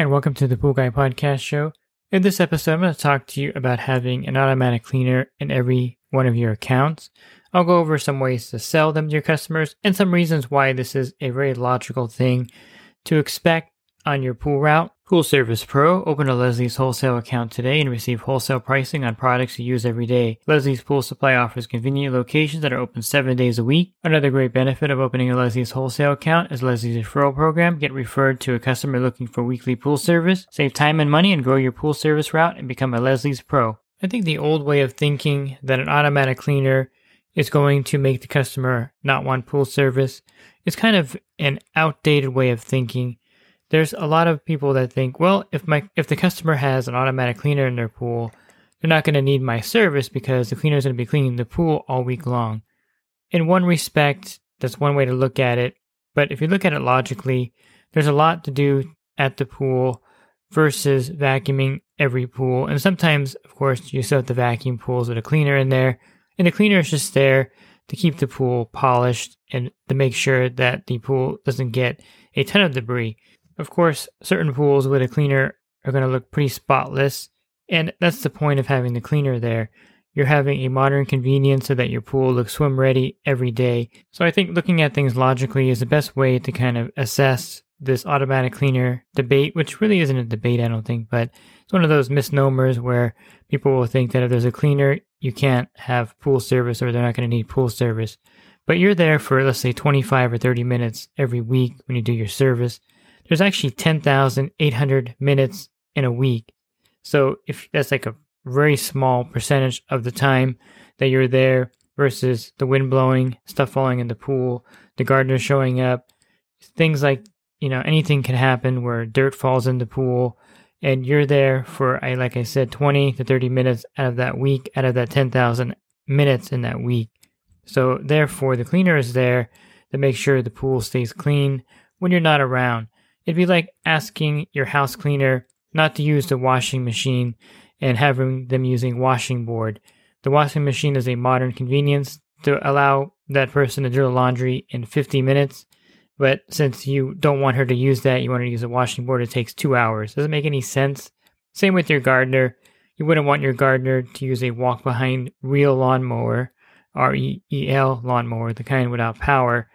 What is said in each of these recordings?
And welcome to the Pool Guy Podcast Show. In this episode, I'm going to talk to you about having an automatic cleaner in every one of your accounts. I'll go over some ways to sell them to your customers and some reasons why this is a very logical thing to expect on your pool route. Pool Service Pro. Open a Leslie's wholesale account today and receive wholesale pricing on products you use every day. Leslie's Pool Supply offers convenient locations that are open seven days a week. Another great benefit of opening a Leslie's wholesale account is Leslie's referral program. Get referred to a customer looking for weekly pool service. Save time and money and grow your pool service route and become a Leslie's Pro. I think the old way of thinking that an automatic cleaner is going to make the customer not want pool service is kind of an outdated way of thinking there's a lot of people that think, well, if my if the customer has an automatic cleaner in their pool, they're not going to need my service because the cleaner is going to be cleaning the pool all week long. In one respect, that's one way to look at it, but if you look at it logically, there's a lot to do at the pool versus vacuuming every pool. And sometimes, of course, you still have the vacuum pools with a cleaner in there, and the cleaner is just there to keep the pool polished and to make sure that the pool doesn't get a ton of debris. Of course, certain pools with a cleaner are going to look pretty spotless, and that's the point of having the cleaner there. You're having a modern convenience so that your pool looks swim ready every day. So I think looking at things logically is the best way to kind of assess this automatic cleaner debate, which really isn't a debate, I don't think, but it's one of those misnomers where people will think that if there's a cleaner, you can't have pool service or they're not going to need pool service. But you're there for, let's say, 25 or 30 minutes every week when you do your service there's actually 10,800 minutes in a week. So if that's like a very small percentage of the time that you're there versus the wind blowing, stuff falling in the pool, the gardener showing up, things like, you know, anything can happen where dirt falls in the pool and you're there for I like I said 20 to 30 minutes out of that week out of that 10,000 minutes in that week. So therefore the cleaner is there to make sure the pool stays clean when you're not around. It'd be like asking your house cleaner not to use the washing machine and having them using washing board. The washing machine is a modern convenience to allow that person to do the laundry in 50 minutes. But since you don't want her to use that, you want her to use a washing board, it takes two hours. Doesn't make any sense. Same with your gardener. You wouldn't want your gardener to use a walk behind reel lawnmower, R E E L lawnmower, the kind without power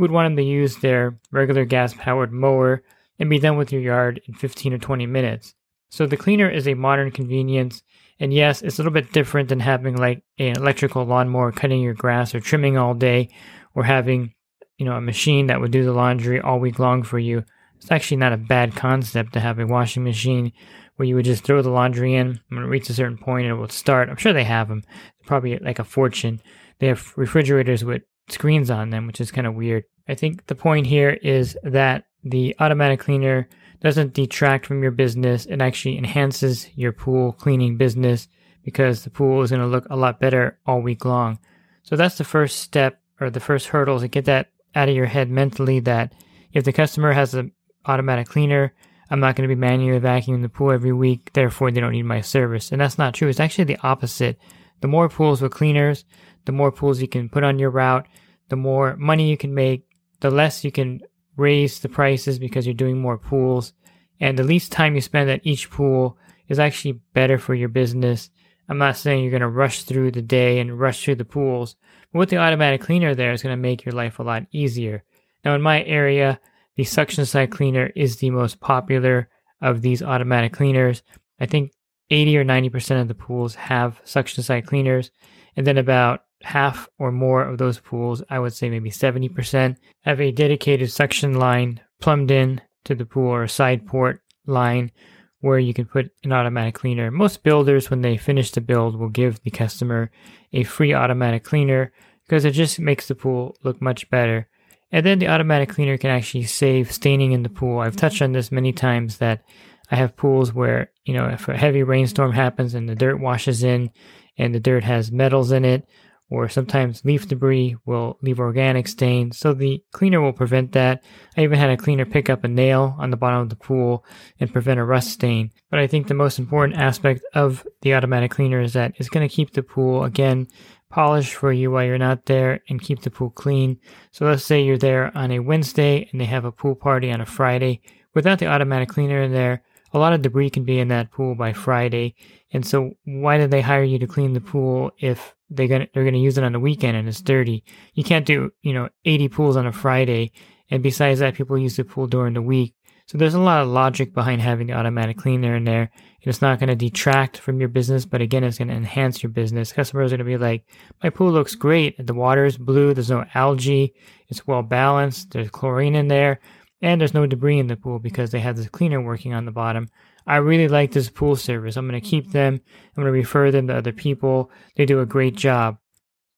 you would want them to use their regular gas powered mower and be done with your yard in 15 or 20 minutes. So the cleaner is a modern convenience. And yes, it's a little bit different than having like an electrical lawnmower cutting your grass or trimming all day or having, you know, a machine that would do the laundry all week long for you. It's actually not a bad concept to have a washing machine where you would just throw the laundry in when it reaches a certain point and it will start. I'm sure they have them. Probably like a fortune. They have refrigerators with screens on them, which is kind of weird. I think the point here is that the automatic cleaner doesn't detract from your business. It actually enhances your pool cleaning business because the pool is going to look a lot better all week long. So that's the first step or the first hurdle to get that out of your head mentally that if the customer has an automatic cleaner, I'm not going to be manually vacuuming the pool every week, therefore they don't need my service. And that's not true. It's actually the opposite. The more pools with cleaners, the more pools you can put on your route, the more money you can make, the less you can raise the prices because you're doing more pools. And the least time you spend at each pool is actually better for your business. I'm not saying you're going to rush through the day and rush through the pools, but with the automatic cleaner there is going to make your life a lot easier. Now, in my area, the suction side cleaner is the most popular of these automatic cleaners. I think 80 or 90% of the pools have suction side cleaners, and then about half or more of those pools, I would say maybe 70%, have a dedicated suction line plumbed in to the pool or a side port line where you can put an automatic cleaner. Most builders, when they finish the build, will give the customer a free automatic cleaner because it just makes the pool look much better. And then the automatic cleaner can actually save staining in the pool. I've touched on this many times that I have pools where, you know, if a heavy rainstorm happens and the dirt washes in and the dirt has metals in it, or sometimes leaf debris will leave organic stains. So the cleaner will prevent that. I even had a cleaner pick up a nail on the bottom of the pool and prevent a rust stain. But I think the most important aspect of the automatic cleaner is that it's going to keep the pool, again, polished for you while you're not there and keep the pool clean. So let's say you're there on a Wednesday and they have a pool party on a Friday. Without the automatic cleaner in there, a lot of debris can be in that pool by Friday. And so why did they hire you to clean the pool if they're gonna they're gonna use it on the weekend and it's dirty? You can't do, you know, 80 pools on a Friday. And besides that, people use the pool during the week. So there's a lot of logic behind having the automatic cleaner in there. It's not going to detract from your business, but again, it's going to enhance your business. Customers are going to be like, my pool looks great. The water is blue. There's no algae. It's well balanced. There's chlorine in there and there's no debris in the pool because they have this cleaner working on the bottom. I really like this pool service. I'm going to keep them. I'm going to refer them to other people. They do a great job.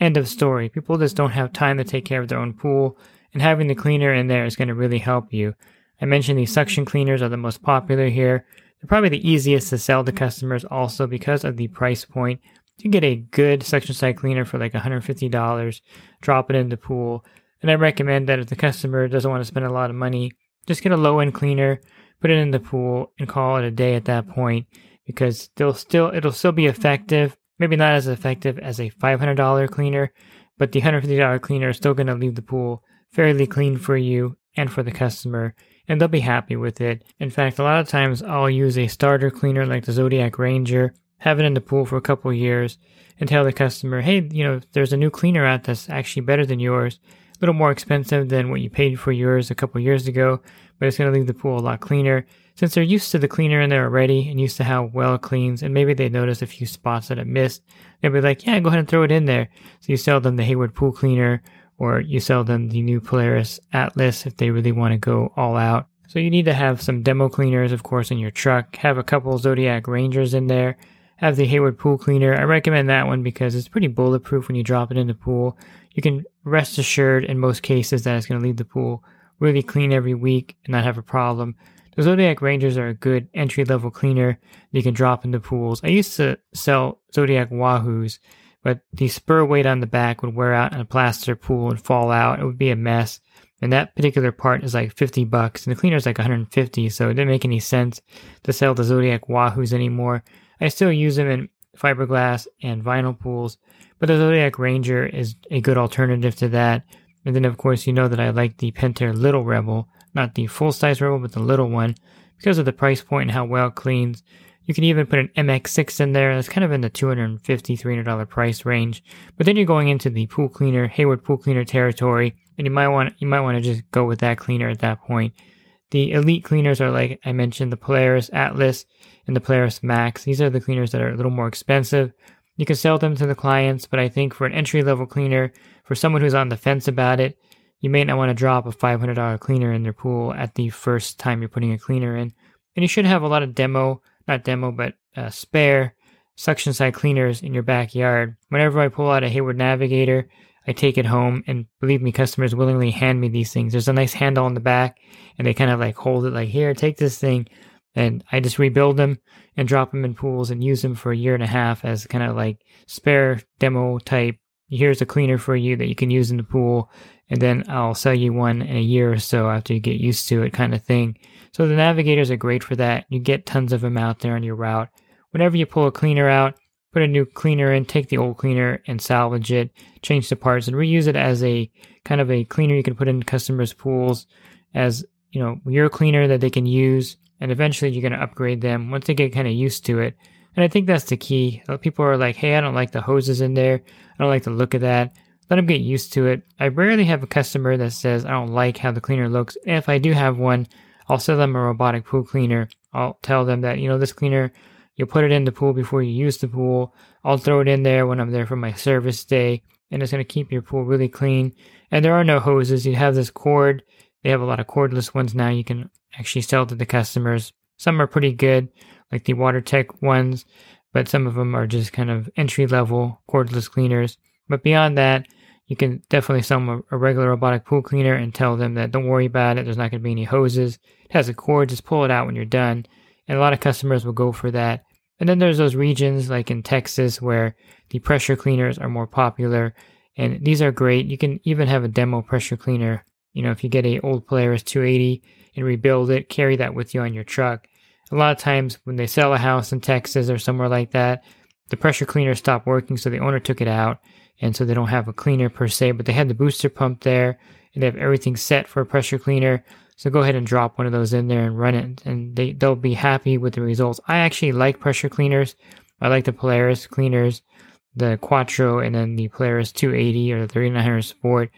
End of story. People just don't have time to take care of their own pool, and having the cleaner in there is going to really help you. I mentioned these suction cleaners are the most popular here. They're probably the easiest to sell to customers also because of the price point. You get a good suction side cleaner for like $150, drop it in the pool. And I recommend that if the customer doesn't want to spend a lot of money, just get a low end cleaner, put it in the pool, and call it a day at that point because they'll still it'll still be effective. Maybe not as effective as a $500 cleaner, but the $150 cleaner is still going to leave the pool fairly clean for you and for the customer, and they'll be happy with it. In fact, a lot of times I'll use a starter cleaner like the Zodiac Ranger, have it in the pool for a couple years, and tell the customer, hey, you know, there's a new cleaner out that's actually better than yours little more expensive than what you paid for yours a couple years ago, but it's going to leave the pool a lot cleaner. Since they're used to the cleaner in there already and used to how well it cleans, and maybe they notice a few spots that it missed, they'll be like, yeah, go ahead and throw it in there. So you sell them the Hayward Pool Cleaner, or you sell them the new Polaris Atlas if they really want to go all out. So you need to have some demo cleaners, of course, in your truck. Have a couple Zodiac Rangers in there. Have the Hayward Pool Cleaner. I recommend that one because it's pretty bulletproof when you drop it in the pool you can rest assured in most cases that it's going to leave the pool really clean every week and not have a problem. The Zodiac Rangers are a good entry level cleaner that you can drop into pools. I used to sell Zodiac Wahoos, but the spur weight on the back would wear out in a plaster pool and fall out. It would be a mess. And that particular part is like 50 bucks, and the cleaner is like 150, so it didn't make any sense to sell the Zodiac Wahoos anymore. I still use them in fiberglass and vinyl pools, but the Zodiac Ranger is a good alternative to that. And then, of course, you know that I like the Pentair Little Rebel, not the full size Rebel, but the little one, because of the price point and how well it cleans. You can even put an MX6 in there. That's kind of in the $250, $300 price range. But then you're going into the pool cleaner, Hayward pool cleaner territory, and you might want you might want to just go with that cleaner at that point. The elite cleaners are like I mentioned, the Polaris Atlas and the Polaris Max. These are the cleaners that are a little more expensive, you can sell them to the clients, but I think for an entry level cleaner, for someone who's on the fence about it, you may not want to drop a $500 cleaner in their pool at the first time you're putting a cleaner in. And you should have a lot of demo, not demo, but uh, spare suction side cleaners in your backyard. Whenever I pull out a Hayward Navigator, I take it home, and believe me, customers willingly hand me these things. There's a nice handle on the back, and they kind of like hold it like, here, take this thing and I just rebuild them and drop them in pools and use them for a year and a half as kind of like spare demo type. Here's a cleaner for you that you can use in the pool, and then I'll sell you one in a year or so after you get used to it, kind of thing. So the navigators are great for that. You get tons of them out there on your route. Whenever you pull a cleaner out, put a new cleaner in, take the old cleaner and salvage it, change the parts, and reuse it as a kind of a cleaner you can put in customers' pools as you know your cleaner that they can use and eventually you're going to upgrade them once they get kind of used to it. And I think that's the key. People are like, hey, I don't like the hoses in there. I don't like the look of that. Let them get used to it. I rarely have a customer that says, I don't like how the cleaner looks. If I do have one, I'll sell them a robotic pool cleaner. I'll tell them that, you know, this cleaner, you'll put it in the pool before you use the pool. I'll throw it in there when I'm there for my service day. And it's going to keep your pool really clean. And there are no hoses. You have this cord. They have a lot of cordless ones now. You can actually sell to the customers. Some are pretty good, like the WaterTech ones, but some of them are just kind of entry level cordless cleaners. But beyond that, you can definitely sell them a, a regular robotic pool cleaner and tell them that don't worry about it. There's not going to be any hoses. It has a cord. Just pull it out when you're done. And a lot of customers will go for that. And then there's those regions like in Texas where the pressure cleaners are more popular. And these are great. You can even have a demo pressure cleaner. You know, if you get a old Polaris 280 and rebuild it, carry that with you on your truck. A lot of times when they sell a house in Texas or somewhere like that, the pressure cleaner stopped working, so the owner took it out, and so they don't have a cleaner per se, but they had the booster pump there, and they have everything set for a pressure cleaner. So go ahead and drop one of those in there and run it, and they they'll be happy with the results. I actually like pressure cleaners. I like the Polaris cleaners, the Quattro, and then the Polaris 280 or the 3900 Sport.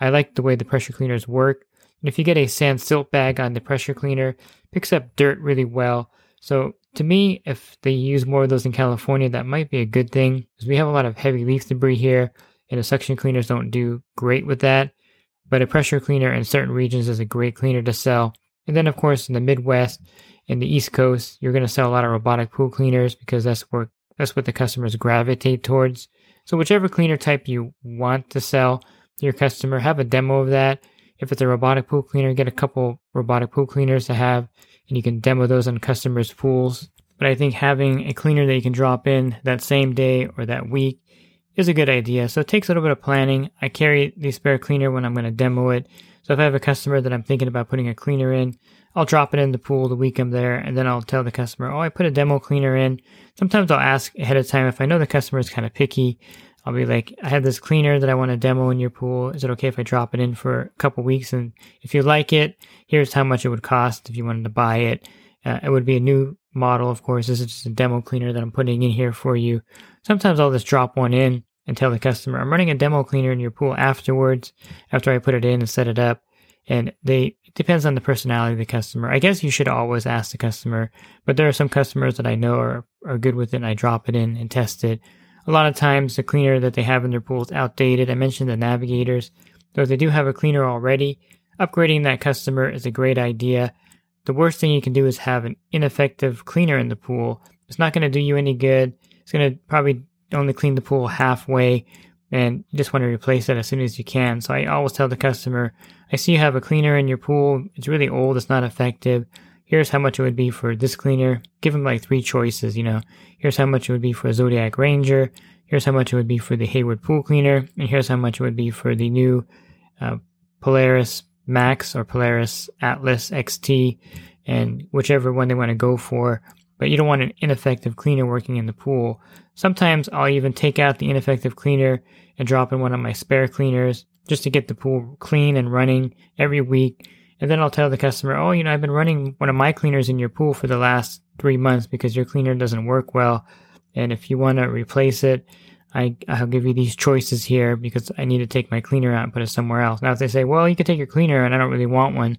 I like the way the pressure cleaners work. And if you get a sand silt bag on the pressure cleaner, picks up dirt really well. So to me, if they use more of those in California, that might be a good thing because we have a lot of heavy leaf debris here, and the suction cleaners don't do great with that. But a pressure cleaner in certain regions is a great cleaner to sell. And then, of course, in the Midwest, in the East Coast, you're going to sell a lot of robotic pool cleaners because that's where that's what the customers gravitate towards. So whichever cleaner type you want to sell your customer, have a demo of that. If it's a robotic pool cleaner, get a couple robotic pool cleaners to have and you can demo those on customers' pools. But I think having a cleaner that you can drop in that same day or that week is a good idea. So it takes a little bit of planning. I carry the spare cleaner when I'm going to demo it. So if I have a customer that I'm thinking about putting a cleaner in, I'll drop it in the pool the week I'm there, and then I'll tell the customer, oh, I put a demo cleaner in. Sometimes I'll ask ahead of time if I know the customer is kind of picky. I'll be like, I have this cleaner that I want to demo in your pool. Is it okay if I drop it in for a couple weeks? And if you like it, here's how much it would cost if you wanted to buy it. Uh, it would be a new model, of course. This is just a demo cleaner that I'm putting in here for you. Sometimes I'll just drop one in and tell the customer, I'm running a demo cleaner in your pool afterwards, after I put it in and set it up. And they, it depends on the personality of the customer. I guess you should always ask the customer, but there are some customers that I know are, are good with it and I drop it in and test it a lot of times the cleaner that they have in their pool is outdated. I mentioned the navigators. Though if they do have a cleaner already, upgrading that customer is a great idea. The worst thing you can do is have an ineffective cleaner in the pool. It's not going to do you any good. It's going to probably only clean the pool halfway and you just want to replace it as soon as you can. So I always tell the customer, I see you have a cleaner in your pool. It's really old. It's not effective here's how much it would be for this cleaner. Give them like three choices, you know. Here's how much it would be for a Zodiac Ranger. Here's how much it would be for the Hayward Pool Cleaner. And here's how much it would be for the new uh, Polaris Max or Polaris Atlas XT and whichever one they want to go for. But you don't want an ineffective cleaner working in the pool. Sometimes I'll even take out the ineffective cleaner and drop in one of my spare cleaners just to get the pool clean and running every week and then I'll tell the customer, oh, you know, I've been running one of my cleaners in your pool for the last three months because your cleaner doesn't work well. And if you want to replace it, I, I'll give you these choices here because I need to take my cleaner out and put it somewhere else. Now, if they say, well, you can take your cleaner and I don't really want one,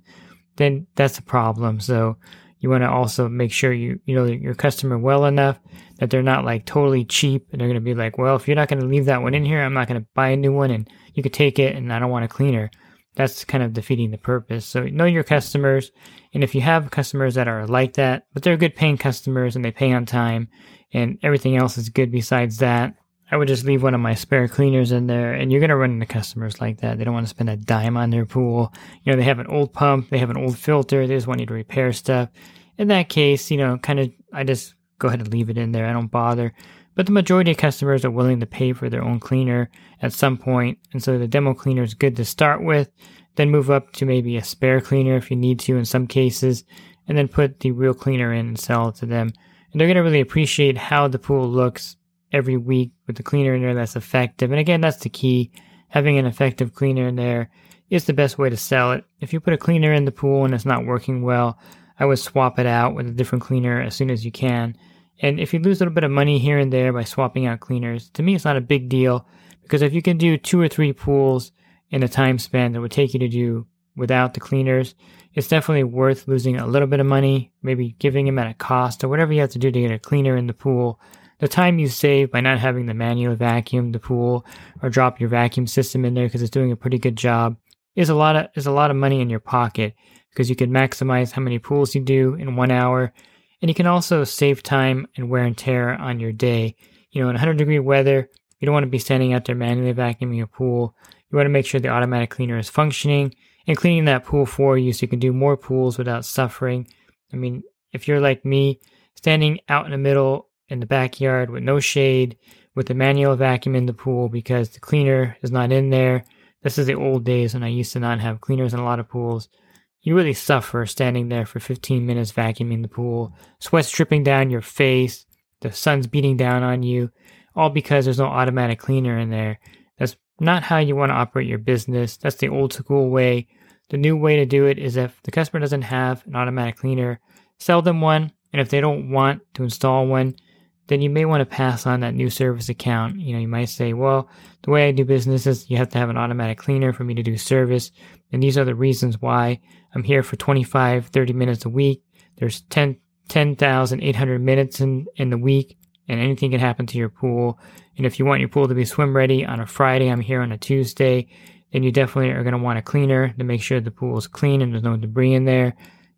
then that's a problem. So you want to also make sure you, you know, your customer well enough that they're not like totally cheap and they're going to be like, well, if you're not going to leave that one in here, I'm not going to buy a new one and you could take it and I don't want a cleaner that's kind of defeating the purpose. So know your customers. And if you have customers that are like that, but they're good paying customers and they pay on time and everything else is good besides that, I would just leave one of my spare cleaners in there and you're going to run into customers like that. They don't want to spend a dime on their pool. You know, they have an old pump, they have an old filter, they just want you to repair stuff. In that case, you know, kind of, I just go ahead and leave it in there. I don't bother. But the majority of customers are willing to pay for their own cleaner at some point, and so the demo cleaner is good to start with, then move up to maybe a spare cleaner if you need to in some cases, and then put the real cleaner in and sell it to them. And they're going to really appreciate how the pool looks every week with the cleaner in there that's effective. And again, that's the key. Having an effective cleaner in there is the best way to sell it. If you put a cleaner in the pool and it's not working well, I would swap it out with a different cleaner as soon as you can and if you lose a little bit of money here and there by swapping out cleaners, to me it's not a big deal because if you can do two or three pools in a time span that would take you to do without the cleaners, it's definitely worth losing a little bit of money, maybe giving them at a cost or whatever you have to do to get a cleaner in the pool. The time you save by not having the manual vacuum the pool or drop your vacuum system in there because it's doing a pretty good job is a lot of is a lot of money in your pocket because you can maximize how many pools you do in one hour and you can also save time and wear and tear on your day. You know, in 100 degree weather, You don't want to be standing out there manually vacuuming a pool. You want to make sure the automatic cleaner is functioning and cleaning that pool for you so you can do more pools without suffering. I mean, if you're like me, standing out in the middle in the backyard with no shade, with the manual vacuum in the pool because the cleaner is not in there. This is the old days when I used to not have cleaners in a lot of pools. You really suffer standing there for 15 minutes vacuuming the pool, sweat's dripping down your face, the sun's beating down on you, all because there's no automatic cleaner in there. That's not how you want to operate your business. That's the old school way. The new way to do it is if the customer doesn't have an automatic cleaner, sell them one. And if they don't want to install one, then you may want to pass on that new service account. You know, you might say, well, the way I do business is you have to have an automatic cleaner for me to do service. And these are the reasons why I'm here for 25, 30 minutes a week. There's 10, 10,800 minutes in, in the week and anything can happen to your pool. And if you want your pool to be swim ready on a Friday, I'm here on a Tuesday, then you definitely are going to want a cleaner to make sure the pool is clean and there's no debris in there.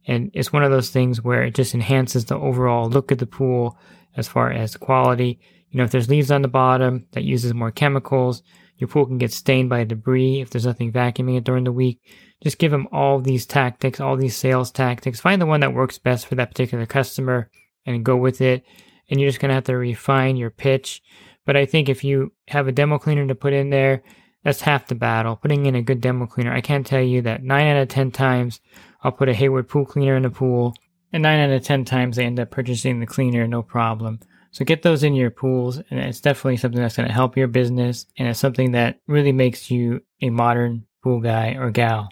And it's one of those things where it just enhances the overall look of the pool as far as quality. You know, if there's leaves on the bottom that uses more chemicals, your pool can get stained by debris if there's nothing vacuuming it during the week. Just give them all these tactics, all these sales tactics. Find the one that works best for that particular customer and go with it. And you're just going to have to refine your pitch. But I think if you have a demo cleaner to put in there, that's half the battle. Putting in a good demo cleaner. I can't tell you that 9 out of 10 times I'll put a Hayward pool cleaner in the pool and 9 out of 10 times they end up purchasing the cleaner, no problem. So get those in your pools, and it's definitely something that's going to help your business, and it's something that really makes you a modern pool guy or gal.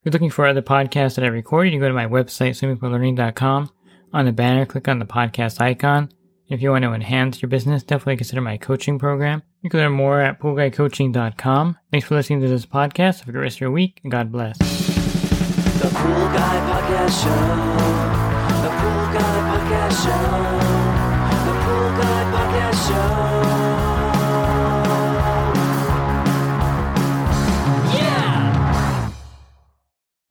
If you're looking for other podcasts that I record, you can go to my website, swimmingpoollearning.com. On the banner, click on the podcast icon. If you want to enhance your business, definitely consider my coaching program. You can learn more at poolguycoaching.com. Thanks for listening to this podcast. Have a rest of your week, and God bless. The Pool Guy Podcast Show. The Pool Guy Podcast Show. The Pool Guy Podcast Show.